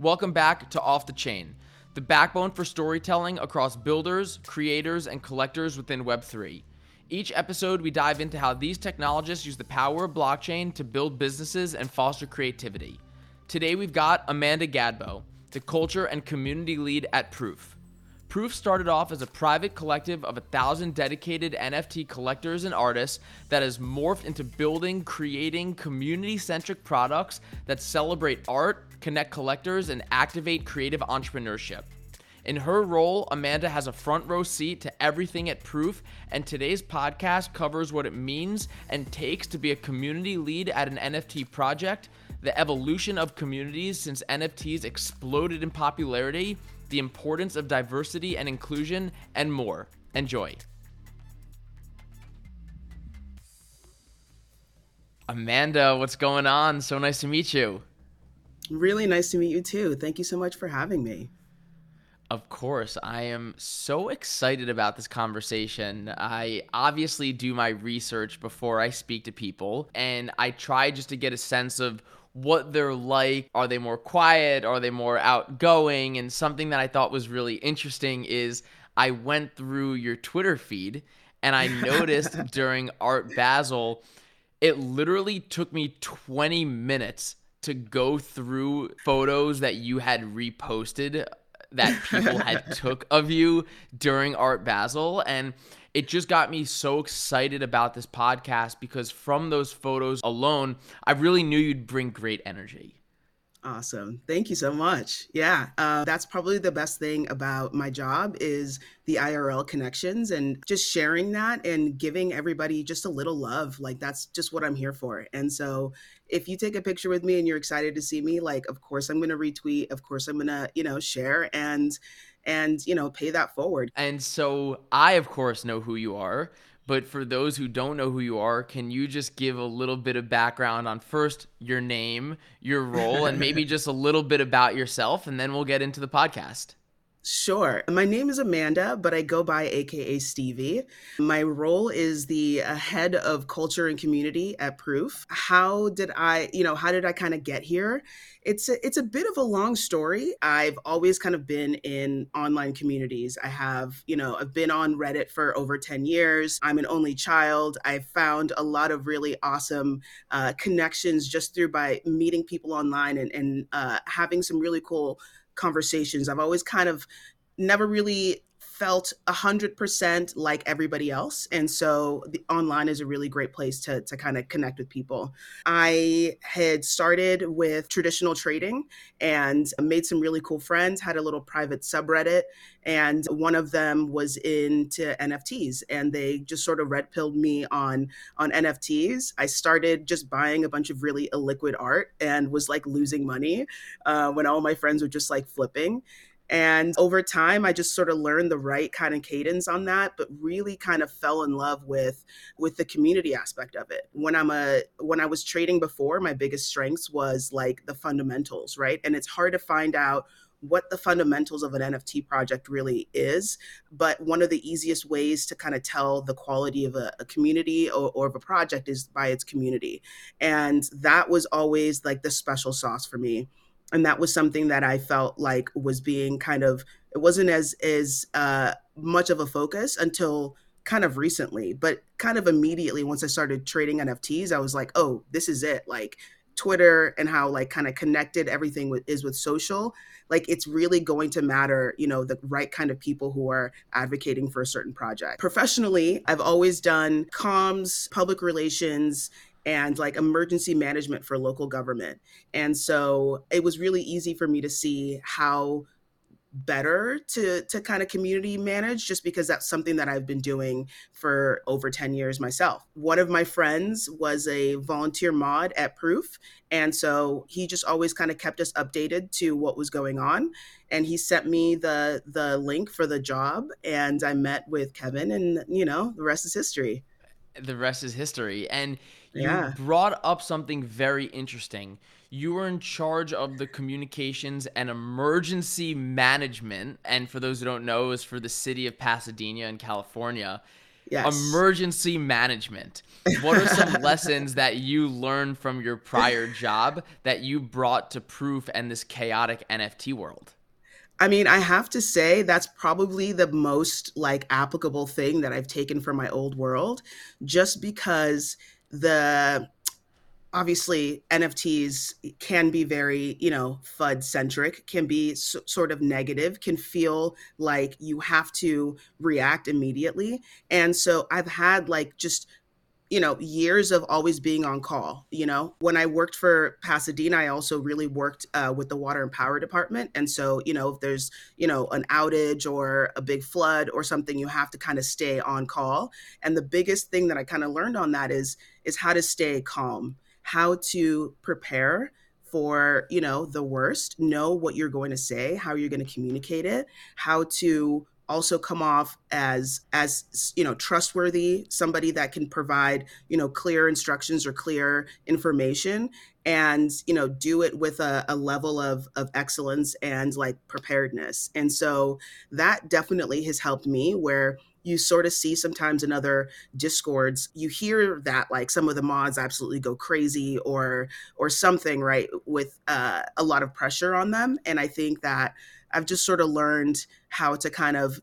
Welcome back to Off the Chain, the backbone for storytelling across builders, creators, and collectors within Web3. Each episode, we dive into how these technologists use the power of blockchain to build businesses and foster creativity. Today, we've got Amanda Gadbow, the culture and community lead at Proof. Proof started off as a private collective of a thousand dedicated NFT collectors and artists that has morphed into building, creating community centric products that celebrate art, connect collectors, and activate creative entrepreneurship. In her role, Amanda has a front row seat to everything at Proof, and today's podcast covers what it means and takes to be a community lead at an NFT project, the evolution of communities since NFTs exploded in popularity, the importance of diversity and inclusion, and more. Enjoy. Amanda, what's going on? So nice to meet you. Really nice to meet you too. Thank you so much for having me. Of course, I am so excited about this conversation. I obviously do my research before I speak to people, and I try just to get a sense of what they're like. Are they more quiet? Are they more outgoing? And something that I thought was really interesting is I went through your Twitter feed and I noticed during Art Basel, it literally took me 20 minutes to go through photos that you had reposted that people had took of you during Art Basel and it just got me so excited about this podcast because from those photos alone, I really knew you'd bring great energy. Awesome. Thank you so much. Yeah, uh, that's probably the best thing about my job is the IRL connections and just sharing that and giving everybody just a little love. Like that's just what I'm here for. And so if you take a picture with me and you're excited to see me, like of course I'm going to retweet, of course I'm going to, you know, share and and you know pay that forward. And so i of course know who you are but for those who don't know who you are can you just give a little bit of background on first your name your role and maybe just a little bit about yourself and then we'll get into the podcast Sure. My name is Amanda, but I go by AKA Stevie. My role is the uh, head of culture and community at Proof. How did I, you know, how did I kind of get here? It's a, it's a bit of a long story. I've always kind of been in online communities. I have, you know, I've been on Reddit for over 10 years. I'm an only child. I've found a lot of really awesome uh, connections just through by meeting people online and, and uh, having some really cool conversations. I've always kind of never really felt 100% like everybody else. And so the online is a really great place to, to kind of connect with people. I had started with traditional trading and made some really cool friends had a little private subreddit and one of them was into nfts and they just sort of red pilled me on on nfts i started just buying a bunch of really illiquid art and was like losing money uh, when all my friends were just like flipping and over time, I just sort of learned the right kind of cadence on that, but really kind of fell in love with with the community aspect of it. When I'm a when I was trading before, my biggest strengths was like the fundamentals, right? And it's hard to find out what the fundamentals of an NFT project really is. But one of the easiest ways to kind of tell the quality of a, a community or, or, of a project is by its community. And that was always like the special sauce for me and that was something that I felt like was being kind of it wasn't as as uh, much of a focus until kind of recently, but kind of immediately once I started trading NFTs, I was like, oh, this is it. Like Twitter and how like kind of connected everything with, is with social, like it's really going to matter, you know, the right kind of people who are advocating for a certain project. Professionally, I've always done comms, public relations, and like emergency management for local government. And so it was really easy for me to see how better to to kind of community manage just because that's something that I've been doing for over 10 years myself. One of my friends was a volunteer mod at Proof and so he just always kind of kept us updated to what was going on and he sent me the the link for the job and I met with Kevin and you know the rest is history. The rest is history and you yeah. brought up something very interesting. You were in charge of the communications and emergency management. And for those who don't know, it was for the city of Pasadena in California. Yes. Emergency management. What are some lessons that you learned from your prior job that you brought to proof and this chaotic NFT world? I mean, I have to say that's probably the most like applicable thing that I've taken from my old world just because the obviously nfts can be very you know fud centric can be so, sort of negative can feel like you have to react immediately and so i've had like just you know, years of always being on call. You know, when I worked for Pasadena, I also really worked uh, with the water and power department. And so, you know, if there's, you know, an outage or a big flood or something, you have to kind of stay on call. And the biggest thing that I kind of learned on that is, is how to stay calm, how to prepare for you know the worst know what you're going to say how you're going to communicate it how to also come off as as you know trustworthy somebody that can provide you know clear instructions or clear information and you know do it with a, a level of of excellence and like preparedness. And so that definitely has helped me where you sort of see sometimes in other discords you hear that like some of the mods absolutely go crazy or or something right with uh, a lot of pressure on them and i think that I've just sort of learned how to kind of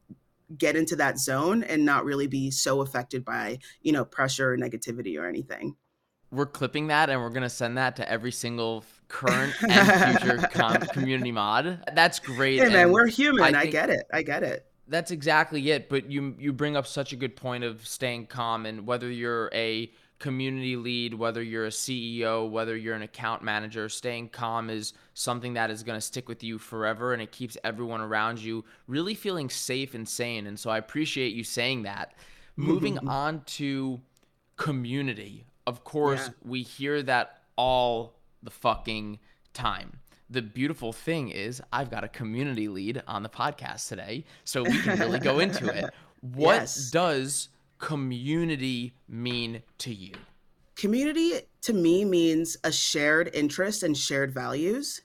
get into that zone and not really be so affected by, you know, pressure or negativity or anything. We're clipping that and we're going to send that to every single current and future com- community mod. That's great. Yeah, man, we're human. I, I get it. I get it. That's exactly it. But you you bring up such a good point of staying calm and whether you're a community lead, whether you're a CEO, whether you're an account manager, staying calm is something that is going to stick with you forever and it keeps everyone around you really feeling safe and sane. And so I appreciate you saying that. Moving on to community. Of course, yeah. we hear that all the fucking time. The beautiful thing is, I've got a community lead on the podcast today, so we can really go into it. What yes. does community mean to you? Community to me means a shared interest and shared values.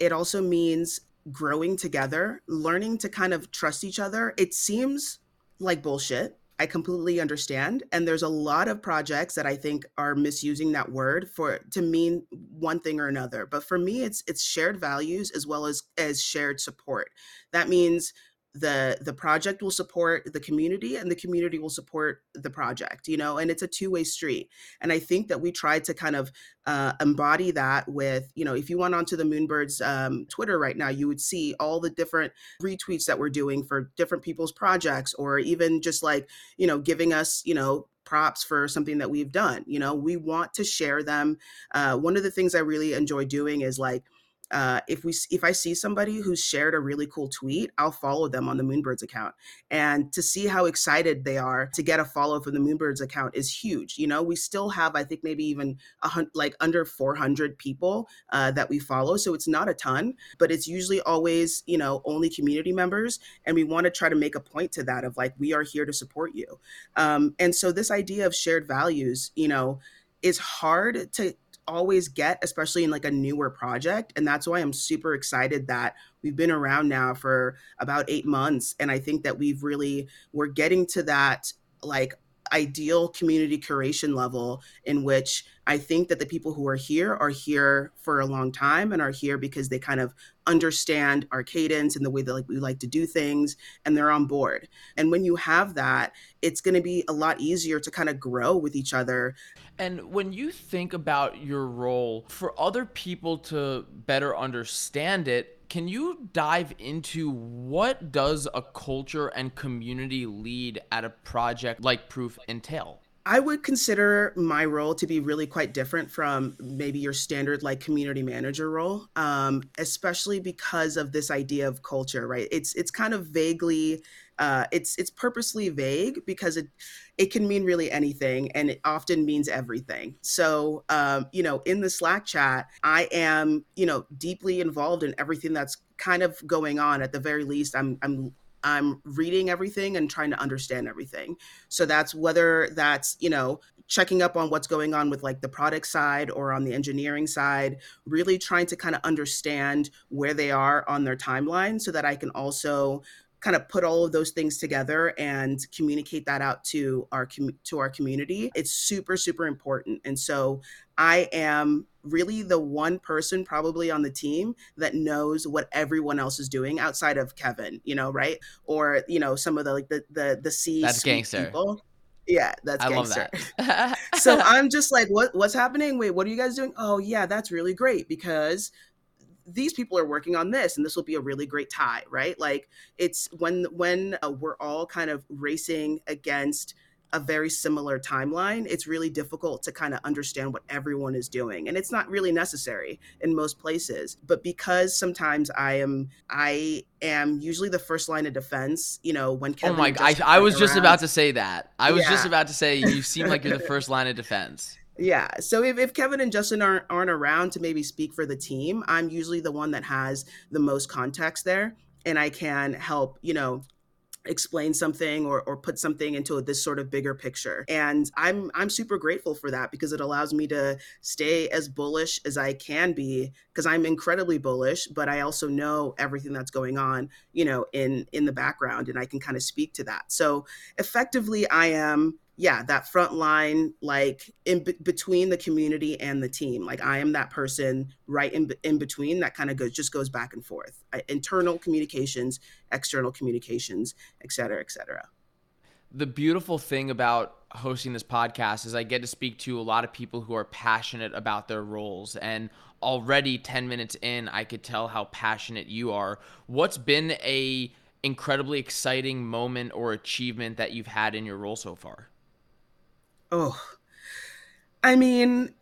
It also means growing together, learning to kind of trust each other. It seems like bullshit. I completely understand. And there's a lot of projects that I think are misusing that word for to mean one thing or another. But for me, it's it's shared values as well as as shared support. That means the the project will support the community and the community will support the project you know and it's a two-way street. And i think that we tried to kind of uh, embody that with you know if you went onto the moonbirds um, twitter right now you would see all the different retweets that we're doing for different people's projects or even just like you know giving us you know props for something that we've done you know we want to share them. Uh, one of the things i really enjoy doing is like uh, if we if I see somebody who's shared a really cool tweet, I'll follow them on the Moonbirds account, and to see how excited they are to get a follow from the Moonbirds account is huge. You know, we still have I think maybe even a hun- like under 400 people uh, that we follow, so it's not a ton, but it's usually always you know only community members, and we want to try to make a point to that of like we are here to support you, um, and so this idea of shared values, you know, is hard to always get, especially in like a newer project. And that's why I'm super excited that we've been around now for about eight months. And I think that we've really, we're getting to that like ideal community curation level in which I think that the people who are here are here for a long time and are here because they kind of understand our cadence and the way that like we like to do things and they're on board. And when you have that, it's going to be a lot easier to kind of grow with each other. And when you think about your role for other people to better understand it, can you dive into what does a culture and community lead at a project like Proof entail? I would consider my role to be really quite different from maybe your standard like community manager role, um, especially because of this idea of culture. Right? It's it's kind of vaguely uh, it's it's purposely vague because it it can mean really anything and it often means everything so um, you know in the slack chat i am you know deeply involved in everything that's kind of going on at the very least i'm i'm I'm reading everything and trying to understand everything. So that's whether that's, you know, checking up on what's going on with like the product side or on the engineering side, really trying to kind of understand where they are on their timeline so that I can also kind of put all of those things together and communicate that out to our com- to our community it's super super important and so i am really the one person probably on the team that knows what everyone else is doing outside of kevin you know right or you know some of the like the the the c that's gangster people yeah, that's I gangster. love that. so I'm just like, what what's happening? Wait, what are you guys doing? Oh yeah, that's really great because these people are working on this and this will be a really great tie right? Like it's when when uh, we're all kind of racing against a very similar timeline it's really difficult to kind of understand what everyone is doing and it's not really necessary in most places but because sometimes i am i am usually the first line of defense you know when oh my just I, I was around, just about to say that. I was just about to say you seem like you're the first line of defense Yeah. So if, if Kevin and Justin aren't, aren't around to maybe speak for the team, I'm usually the one that has the most context there and I can help, you know, explain something or, or put something into this sort of bigger picture and i'm i'm super grateful for that because it allows me to stay as bullish as i can be because i'm incredibly bullish but i also know everything that's going on you know in in the background and i can kind of speak to that so effectively i am yeah that front line like in be- between the community and the team like i am that person right in, in between that kind of goes just goes back and forth I, internal communications external communications et cetera et cetera the beautiful thing about hosting this podcast is I get to speak to a lot of people who are passionate about their roles. And already 10 minutes in, I could tell how passionate you are. What's been a incredibly exciting moment or achievement that you've had in your role so far? Oh i mean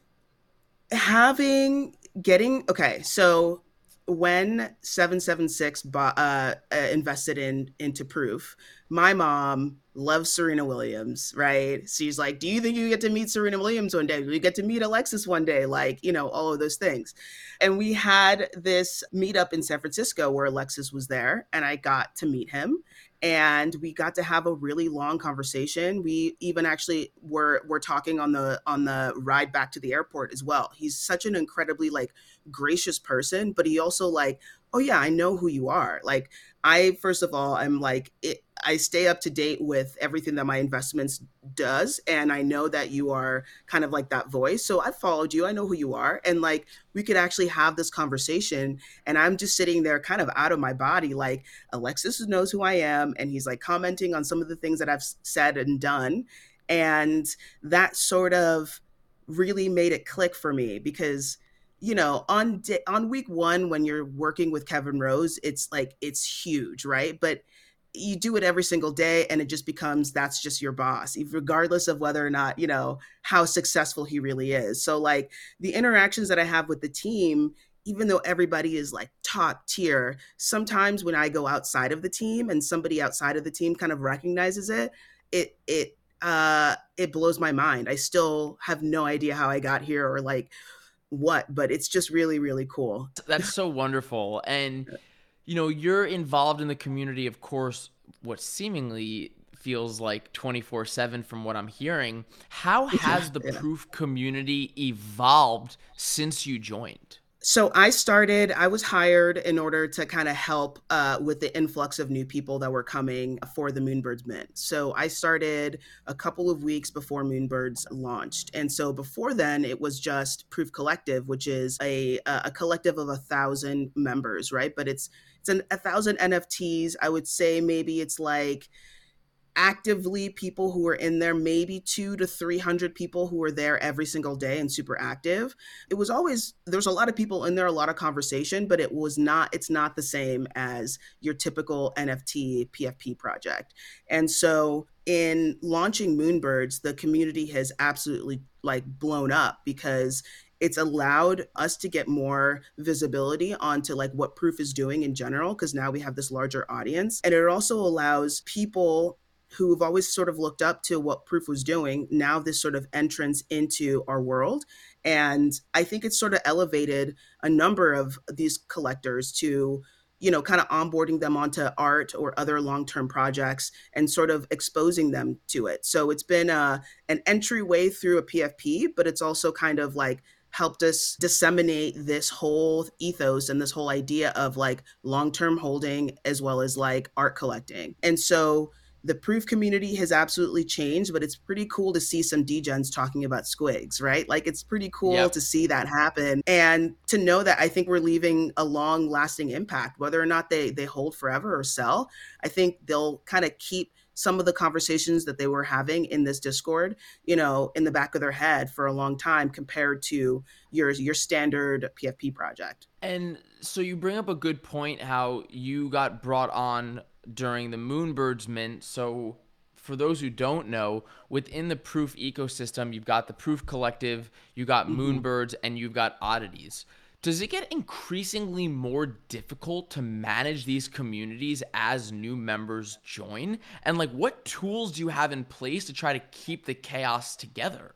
having getting okay so when 776 bought, uh, uh, invested in into proof my mom loves serena williams right? She's like do you think you get to meet serena williams one day? Do you get to meet alexis one day? Like you know all of those things. And we had this meetup in san francisco where alexis was there and i got to meet him and we got to have a really long conversation. We even actually were were talking on the on the ride back to the airport as well. He's such an incredibly like gracious person but he also like oh yeah i know who you are. Like i first of all i'm like it, i stay up to date with everything that my investments does and i know that you are kind of like that voice so i followed you i know who you are and like we could actually have this conversation and i'm just sitting there kind of out of my body like alexis knows who i am and he's like commenting on some of the things that i've said and done and that sort of really made it click for me because you know on di- on week 1 when you're working with Kevin Rose it's like it's huge right? But you do it every single day and it just becomes that's just your boss regardless of whether or not you know how successful he really is. So like the interactions that i have with the team even though everybody is like top tier sometimes when i go outside of the team and somebody outside of the team kind of recognizes it it it uh it blows my mind. I still have no idea how i got here or like what but it's just really really cool That's so wonderful. And, you know, you're involved in the community, of course, what seemingly feels like 24 7 from what I'm hearing. How has the yeah. proof community evolved since you joined? So I started, I was hired in order to kind of help uh, with the influx of new people that were coming for the Moonbirds Mint. So I started a couple of weeks before Moonbirds launched. And so before then, it was just Proof Collective, which is a, a collective of a thousand members, right? But it's, it's an, a thousand NFTs. I would say maybe it's like actively people who are in there maybe two to 300 people who are there every single day and super active. It was always there's a lot of people in there a lot of conversation but it was not it's not the same as your typical nft pfp project. And so in launching moonbirds the community has absolutely like blown up because it's allowed us to get more visibility onto like what proof is doing in general because now we have this larger audience. And it also allows people who've always sort of looked up to what proof was doing now this sort of entrance into our world and i think it's sort of elevated a number of these collectors to you know kind of onboarding them onto art or other long-term projects and sort of exposing them to it so it's been uh, an entryway through a pfp but it's also kind of like helped us disseminate this whole ethos and this whole idea of like long-term holding as well as like art collecting. And so the proof community has absolutely changed, but it's pretty cool to see some degens talking about squigs, right? Like it's pretty cool yep. to see that happen and to know that I think we're leaving a long lasting impact, whether or not they they hold forever or sell. I think they'll kind of keep some of the conversations that they were having in this discord you know in the back of their head for a long time compared to your your standard pfp project and so you bring up a good point how you got brought on during the Moonbirds Mint. So, for those who don't know, within the Proof ecosystem, you've got the Proof Collective, you got mm-hmm. Moonbirds, and you've got Oddities. Does it get increasingly more difficult to manage these communities as new members join? And like what tools do you have in place to try to keep the chaos together?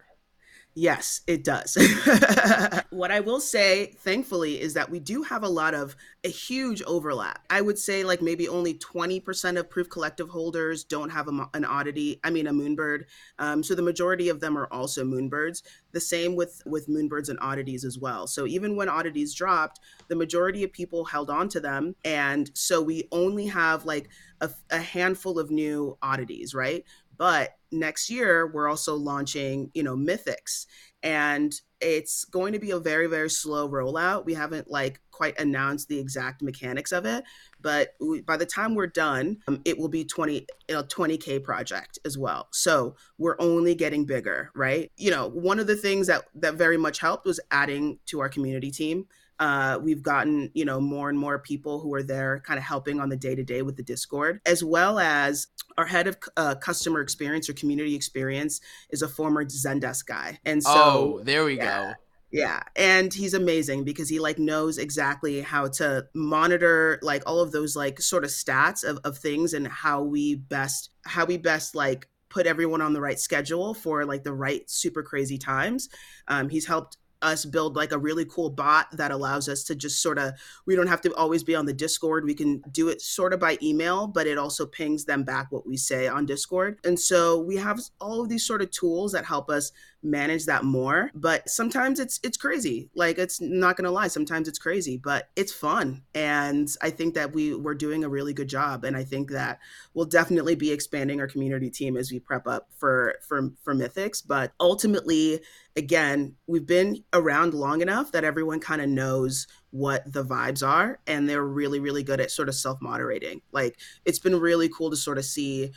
Yes, it does. what I will say, thankfully, is that we do have a lot of a huge overlap. I would say like maybe only 20% of proof collective holders don't have a, an oddity, I mean a moonbird. Um, so the majority of them are also moonbirds. The same with with moonbirds and oddities as well. So even when oddities dropped, the majority of people held on to them. And so we only have like a, a handful of new oddities, right? But next year, we're also launching, you know, Mythics. And it's going to be a very, very slow rollout. We haven't like quite announced the exact mechanics of it, but we, by the time we're done, um, it will be 20, a 20K project as well. So we're only getting bigger, right? You know, one of the things that, that very much helped was adding to our community team uh, we've gotten you know more and more people who are there kind of helping on the day to day with the discord as well as our head of uh, customer experience or community experience is a former zendesk guy and so oh there we yeah, go. yeah and he's amazing because he like knows exactly how to monitor like all of those like sort of stats of, of things and how we best how we best like put everyone on the right schedule for like the right super crazy times. Um, he's helped us build like a really cool bot that allows us to just sort of we don't have to always be on the discord we can do it sort of by email but it also pings them back what we say on discord. And so we have all of these sort of tools that help us manage that more but sometimes it's it's crazy. Like it's not gonna lie sometimes it's crazy but it's fun. And i think that we we're doing a really good job and i think that we'll definitely be expanding our community team as we prep up for for for mythics. But ultimately again we've been around long enough that everyone kind of knows what the vibes are and they're really really good at sort of self moderating like it's been really cool to sort of see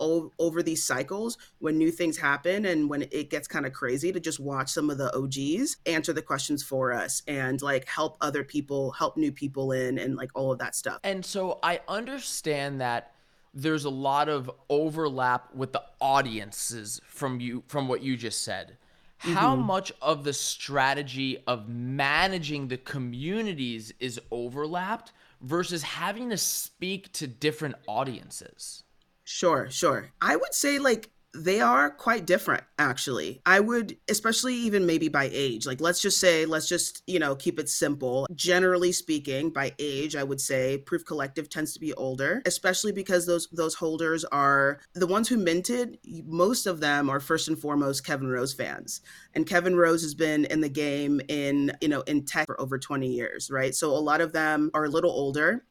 over these cycles when new things happen and when it gets kind of crazy to just watch some of the OGs answer the questions for us and like help other people, help new people in and like all of that stuff. And so I understand that there's a lot of overlap with the audiences from you from what you just said. How mm-hmm. much of the strategy of managing the communities is overlapped versus having to speak to different audiences? Sure, sure. I would say like they are quite different actually. I would especially even maybe by age. Like let's just say let's just you know keep it simple. Generally speaking by age i would say proof collective tends to be older especially because those those holders are the ones who minted most of them are first and foremost kevin rose fans. And kevin rose has been in the game in you know in tech for over 20 years right? So a lot of them are a little older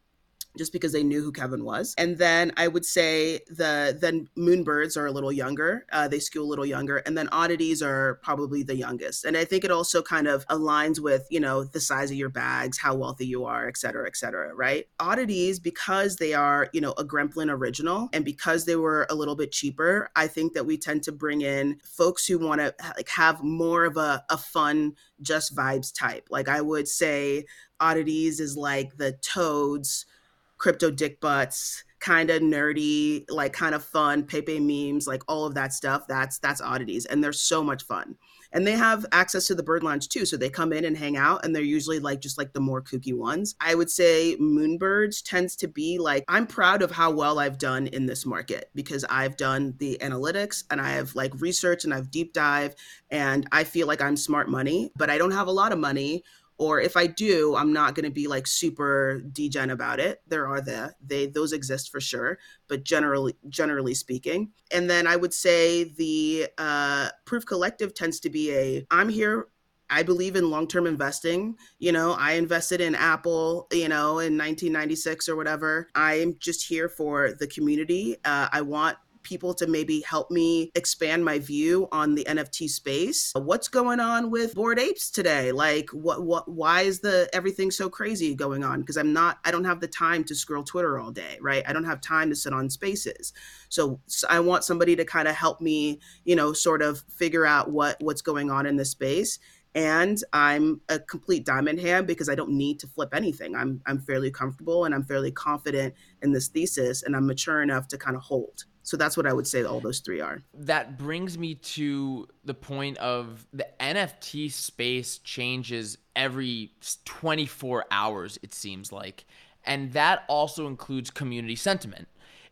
just because they knew who Kevin was. And then I would say the then Moonbirds are a little younger. Uh, they skew a little younger, and then Oddities are probably the youngest. And I think it also kind of aligns with you know the size of your bags, how wealthy you are, et cetera, et cetera. Right? Oddities because they are you know a Gremplin original, and because they were a little bit cheaper, I think that we tend to bring in folks who want to like have more of a, a fun just vibes type. Like I would say oddities is like the toads crypto dick butts, kind of nerdy, like kind of fun, Pepe memes, like all of that stuff. That's that's oddities, and they're so much fun. And they have access to the bird lounge too, so they come in and hang out, and they're usually like just like the more kooky ones. I would say Moonbirds tends to be like I'm proud of how well I've done in this market because I've done the analytics and I have like research and I've deep dive, and I feel like I'm smart money, but I don't have a lot of money or if I do, I'm not going to be like super degen about it. There are the they those exist for sure, but generally generally speaking. And then I would say the uh, proof collective tends to be a I'm here I believe in long term investing. You know, I invested in Apple, you know, in 1996 or whatever. I'm just here for the community. Uh, I want people to maybe help me expand my view on the NFT space. What's going on with Bored Apes today? Like what what why is the everything so crazy going on? Because I'm not I don't have the time to scroll Twitter all day, right? I don't have time to sit on spaces. So, so I want somebody to kind of help me, you know, sort of figure out what what's going on in the space and I'm a complete diamond hand because I don't need to flip anything. I'm I'm fairly comfortable and I'm fairly confident in this thesis and I'm mature enough to kind of hold. So that's what I would say all those three are. That brings me to the point of the NFT space changes every 24 hours, it seems like. And that also includes community sentiment.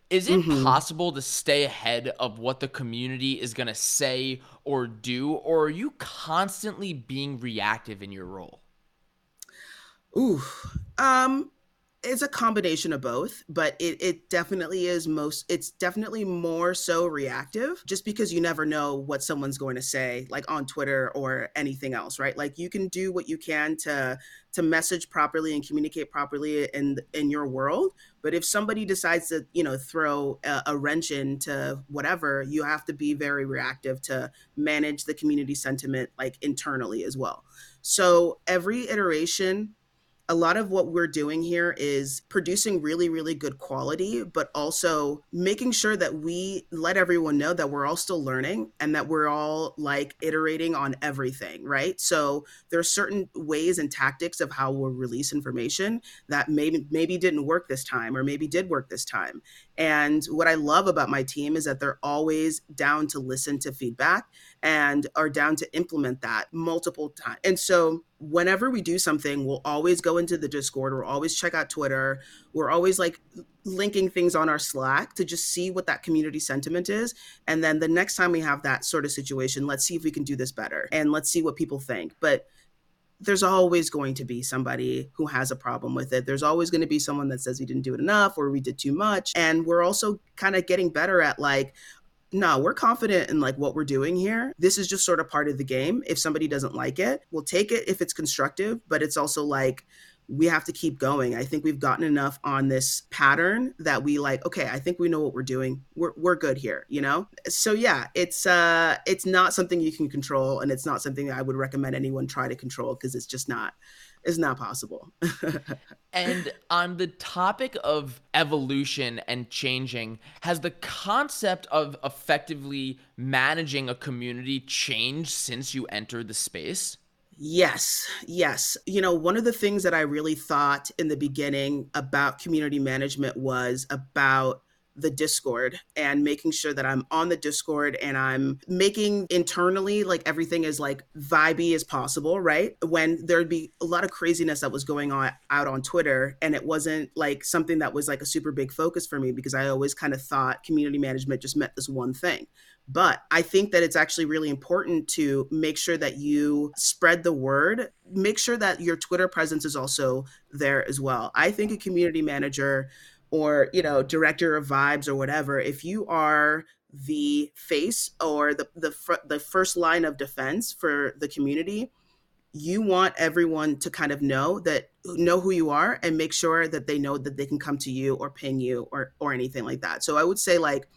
Is it mm-hmm. possible to stay ahead of what the community is going to say or do, or are you constantly being reactive in your role? Ooh, um, it's a combination of both, but it, it definitely is most, it's definitely more so reactive just because you never know what someone's going to say, like on Twitter or anything else, right? Like you can do what you can to, to message properly and communicate properly in, in your world. But if somebody decides to, you know, throw a, a wrench into whatever, you have to be very reactive to manage the community sentiment like internally as well. So every iteration a lot of what we're doing here is producing really, really good quality, but also making sure that we let everyone know that we're all still learning and that we're all like iterating on everything, right? So there are certain ways and tactics of how we'll release information that maybe maybe didn't work this time or maybe did work this time. And what I love about my team is that they're always down to listen to feedback and are down to implement that multiple times. And so whenever we do something, we'll always go into the Discord, we'll always check out Twitter, we're always like linking things on our Slack to just see what that community sentiment is. And then the next time we have that sort of situation, let's see if we can do this better and let's see what people think. But there's always going to be somebody who has a problem with it. There's always going to be someone that says we didn't do it enough or we did too much. And we're also kind of getting better at like, no, we're confident in like what we're doing here. This is just sort of part of the game. If somebody doesn't like it, we'll take it if it's constructive, but it's also like we have to keep going. I think we've gotten enough on this pattern that we like, okay, I think we know what we're doing. We're we're good here, you know? So yeah, it's uh it's not something you can control and it's not something I would recommend anyone try to control because it's just not it's not possible. and on the topic of evolution and changing, has the concept of effectively managing a community changed since you entered the space? Yes, yes. You know, one of the things that I really thought in the beginning about community management was about the Discord and making sure that I'm on the Discord and I'm making internally like everything is like vibey as possible, right? When there'd be a lot of craziness that was going on out on Twitter and it wasn't like something that was like a super big focus for me because I always kind of thought community management just meant this one thing. But I think that it's actually really important to make sure that you spread the word, make sure that your Twitter presence is also there as well. I think a community manager or you know director of vibes or whatever if you are the face or the the, fr- the first line of defense for the community you want everyone to kind of know that know who you are and make sure that they know that they can come to you or ping you or or anything like that. So i would say like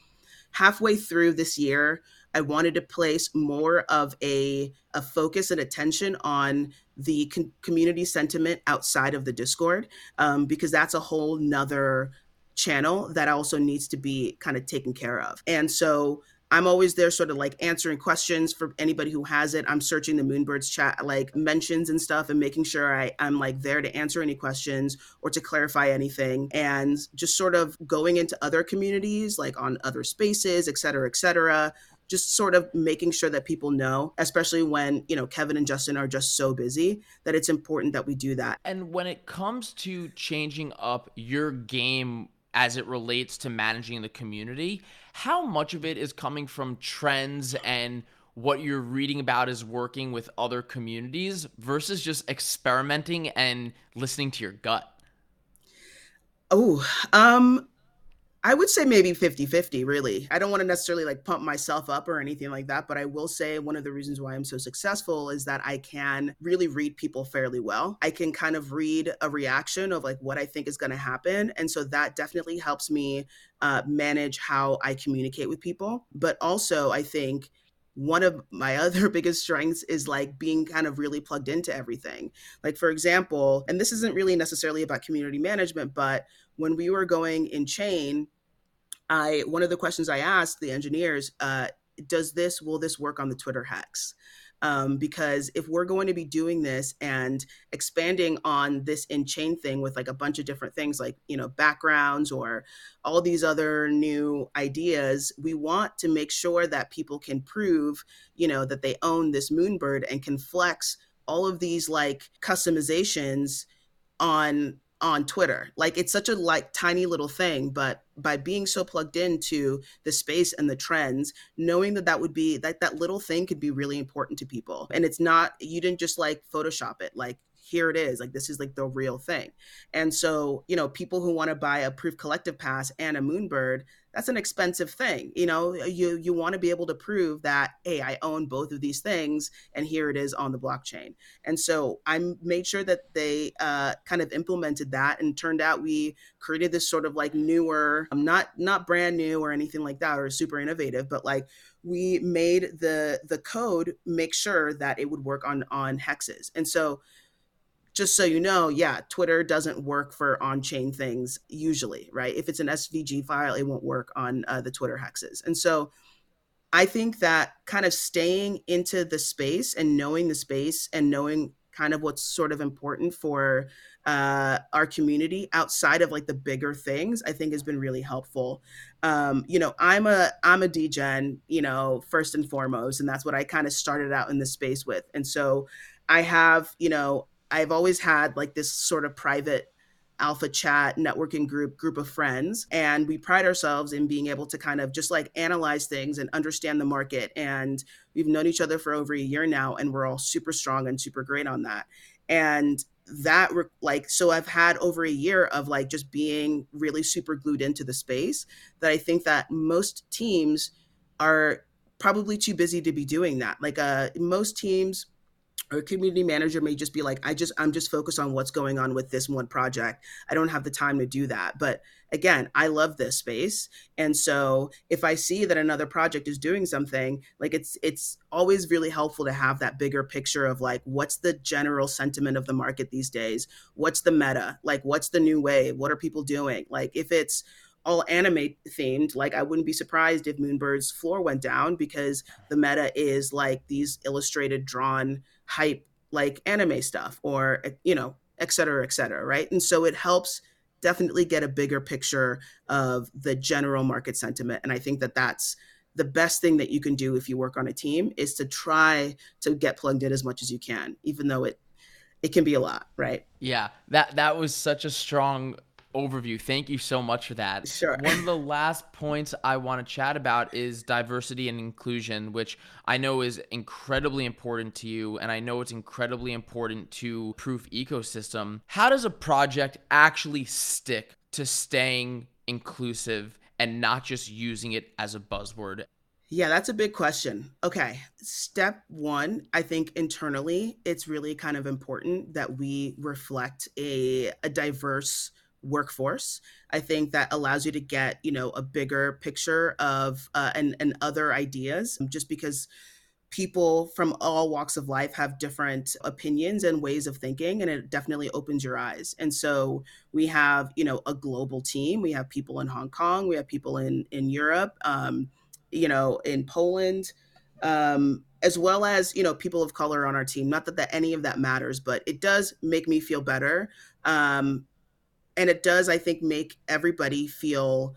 halfway through this year i wanted to place more of a a focus and attention on the con- community sentiment outside of the discord um, because that's a whole nother channel that also needs to be kind of taken care of. And so I'm always there, sort of like answering questions for anybody who has it. I'm searching the Moonbirds chat, like mentions and stuff, and making sure I, I'm like there to answer any questions or to clarify anything. And just sort of going into other communities, like on other spaces, et cetera, et cetera. Just sort of making sure that people know, especially when, you know, Kevin and Justin are just so busy, that it's important that we do that. And when it comes to changing up your game as it relates to managing the community, how much of it is coming from trends and what you're reading about is working with other communities versus just experimenting and listening to your gut? Oh, um I would say maybe 50 50, really. I don't want to necessarily like pump myself up or anything like that, but I will say one of the reasons why I'm so successful is that I can really read people fairly well. I can kind of read a reaction of like what I think is going to happen. And so that definitely helps me uh, manage how I communicate with people. But also, I think one of my other biggest strengths is like being kind of really plugged into everything. Like, for example, and this isn't really necessarily about community management, but when we were going in chain, I one of the questions I asked the engineers, uh, does this will this work on the Twitter hex? Um, because if we're going to be doing this and expanding on this in chain thing with like a bunch of different things like you know backgrounds or all these other new ideas we want to make sure that people can prove you know that they own this moonbird and can flex all of these like customizations on on Twitter. Like it's such a like tiny little thing, but by being so plugged into the space and the trends, knowing that that would be that that little thing could be really important to people. And it's not you didn't just like Photoshop it. Like here it is like this is like the real thing. And so you know people who want to buy a proof collective pass and a moonbird that's an expensive thing you know? You you want to be able to prove that hey i own both of these things and here it is on the blockchain. And so i made sure that they uh, kind of implemented that and turned out we created this sort of like newer um, not not brand new or anything like that or super innovative but like we made the the code make sure that it would work on on hexes. And so just so you know, yeah, Twitter doesn't work for on chain things usually, right? If it's an SVG file, it won't work on uh, the Twitter hexes. And so I think that kind of staying into the space and knowing the space and knowing kind of what's sort of important for uh, our community outside of like the bigger things i think has been really helpful um, you know i'm a i'm a degen you know first and foremost and that's what i kind of started out in the space with and so i have you know I've always had like this sort of private alpha chat networking group group of friends and we pride ourselves in being able to kind of just like analyze things and understand the market and we've known each other for over a year now and we're all super strong and super great on that. And that like so i've had over a year of like just being really super glued into the space that i think that most teams are probably too busy to be doing that. Like uh most teams or a community manager may just be like i just i'm just focused on what's going on with this one project. I don't have the time to do that. But again i love this space. And so if i see that another project is doing something like it's it's always really helpful to have that bigger picture of like what's the general sentiment of the market these days? What's the meta? Like what's the new wave what are people doing? Like if it's all anime themed like i wouldn't be surprised if moonbird's floor went down because the meta is like these illustrated drawn hype like anime stuff or you know et cetera et cetera right? And so it helps definitely get a bigger picture of the general market sentiment. And i think that that's the best thing that you can do if you work on a team is to try to get plugged in as much as you can even though it it can be a lot right? Yeah that that was such a strong overview. Thank you so much for that. Sure. One of the last points I want to chat about is diversity and inclusion, which I know is incredibly important to you, and I know it's incredibly important to Proof ecosystem. How does a project actually stick to staying inclusive and not just using it as a buzzword? Yeah, that's a big question. Okay. Step one, I think internally, it's really kind of important that we reflect a, a diverse workforce. I think that allows you to get, you know, a bigger picture of uh, and and other ideas. Just because people from all walks of life have different opinions and ways of thinking and it definitely opens your eyes and so we have you know a global team we have people in hong kong we have people in in europe um, you know in poland um, as well as you know people of color on our team not that, that any of that matters but it does make me feel better um, and it does i think make everybody feel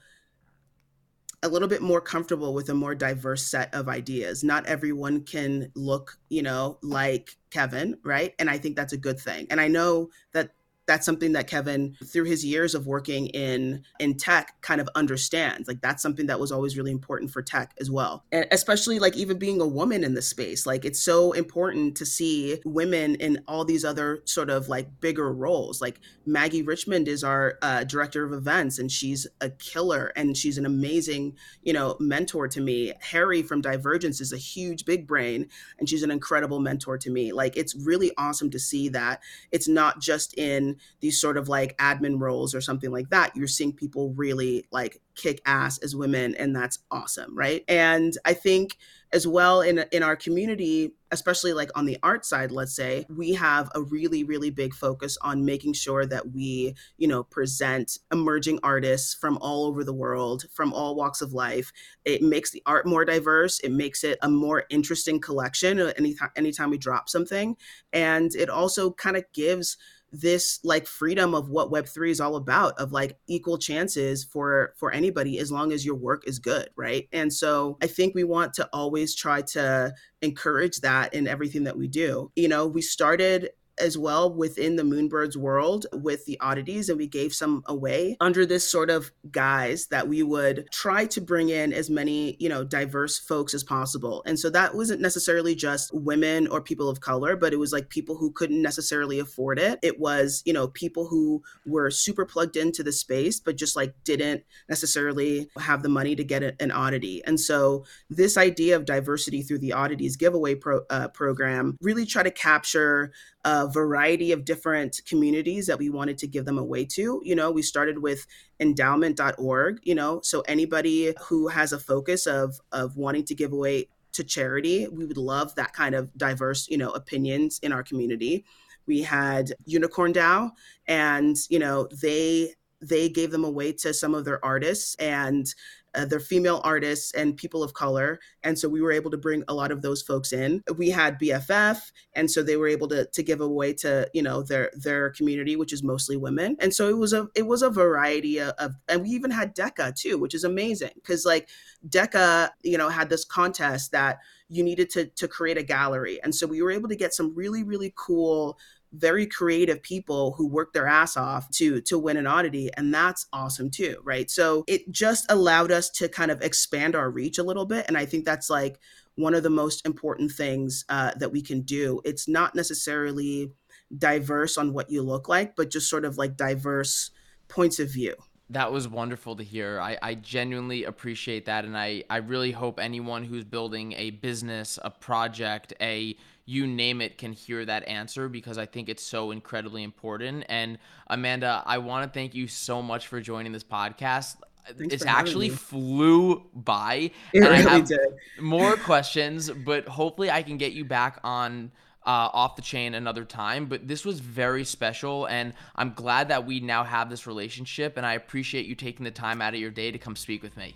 a little bit more comfortable with a more diverse set of ideas. Not everyone can look you know like kevin right? And i think that's a good thing. And i know that that's something that Kevin, through his years of working in in tech, kind of understands. Like that's something that was always really important for tech as well. And especially like even being a woman in the space. Like it's so important to see women in all these other sort of like bigger roles. Like Maggie Richmond is our uh, director of events and she's a killer and she's an amazing, you know, mentor to me. Harry from Divergence is a huge big brain and she's an incredible mentor to me. Like it's really awesome to see that it's not just in these sort of like admin roles or something like that. You're seeing people really like kick ass as women and that's awesome, right? And I think as well in in our community especially like on the art side let's say we have a really really big focus on making sure that we you know present emerging artists from all over the world from all walks of life it makes the art more diverse it makes it a more interesting collection uh, anytime anytime we drop something and it also kind of gives this like freedom of what web3 is all about of like equal chances for for anybody as long as your work is good right? And so i think we want to always try to encourage that in everything that we do. You know we started as well within the Moonbirds world with the oddities, and we gave some away under this sort of guise that we would try to bring in as many, you know, diverse folks as possible. And so that wasn't necessarily just women or people of color, but it was like people who couldn't necessarily afford it. It was, you know, people who were super plugged into the space, but just like didn't necessarily have the money to get an oddity. And so this idea of diversity through the oddities giveaway pro, uh, program really try to capture a variety of different communities that we wanted to give them away to. You know, we started with endaoment.org, you know, so anybody who has a focus of of wanting to give away to charity, we would love that kind of diverse, you know, opinions in our community. We had Unicorn DAO and, you know, they they gave them away to some of their artists and uh, they're female artists and people of color and so we were able to bring a lot of those folks in. We had bff and so they were able to to give away to you know their their community which is mostly women. And so it was a it was a variety of, of and we even had deca too which is amazing because like deca you know had this contest that you needed to to create a gallery. And so we were able to get some really really cool very creative people who work their ass off to to win an oddity and that's awesome too right so it just allowed us to kind of expand our reach a little bit and i think that's like one of the most important things uh, that we can do it's not necessarily diverse on what you look like but just sort of like diverse points of view that was wonderful to hear. I, I genuinely appreciate that. And I, I really hope anyone who's building a business, a project, a you name it can hear that answer because I think it's so incredibly important. And Amanda, I want to thank you so much for joining this podcast. Thanks it's actually flew by. It and really I have did. more questions, but hopefully I can get you back on uh, off the chain another time. But this was very special, and I'm glad that we now have this relationship. And I appreciate you taking the time out of your day to come speak with me.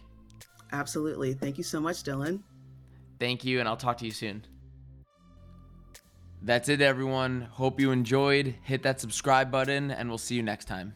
Absolutely. Thank you so much, Dylan. Thank you, and I'll talk to you soon. That's it, everyone. Hope you enjoyed. Hit that subscribe button, and we'll see you next time.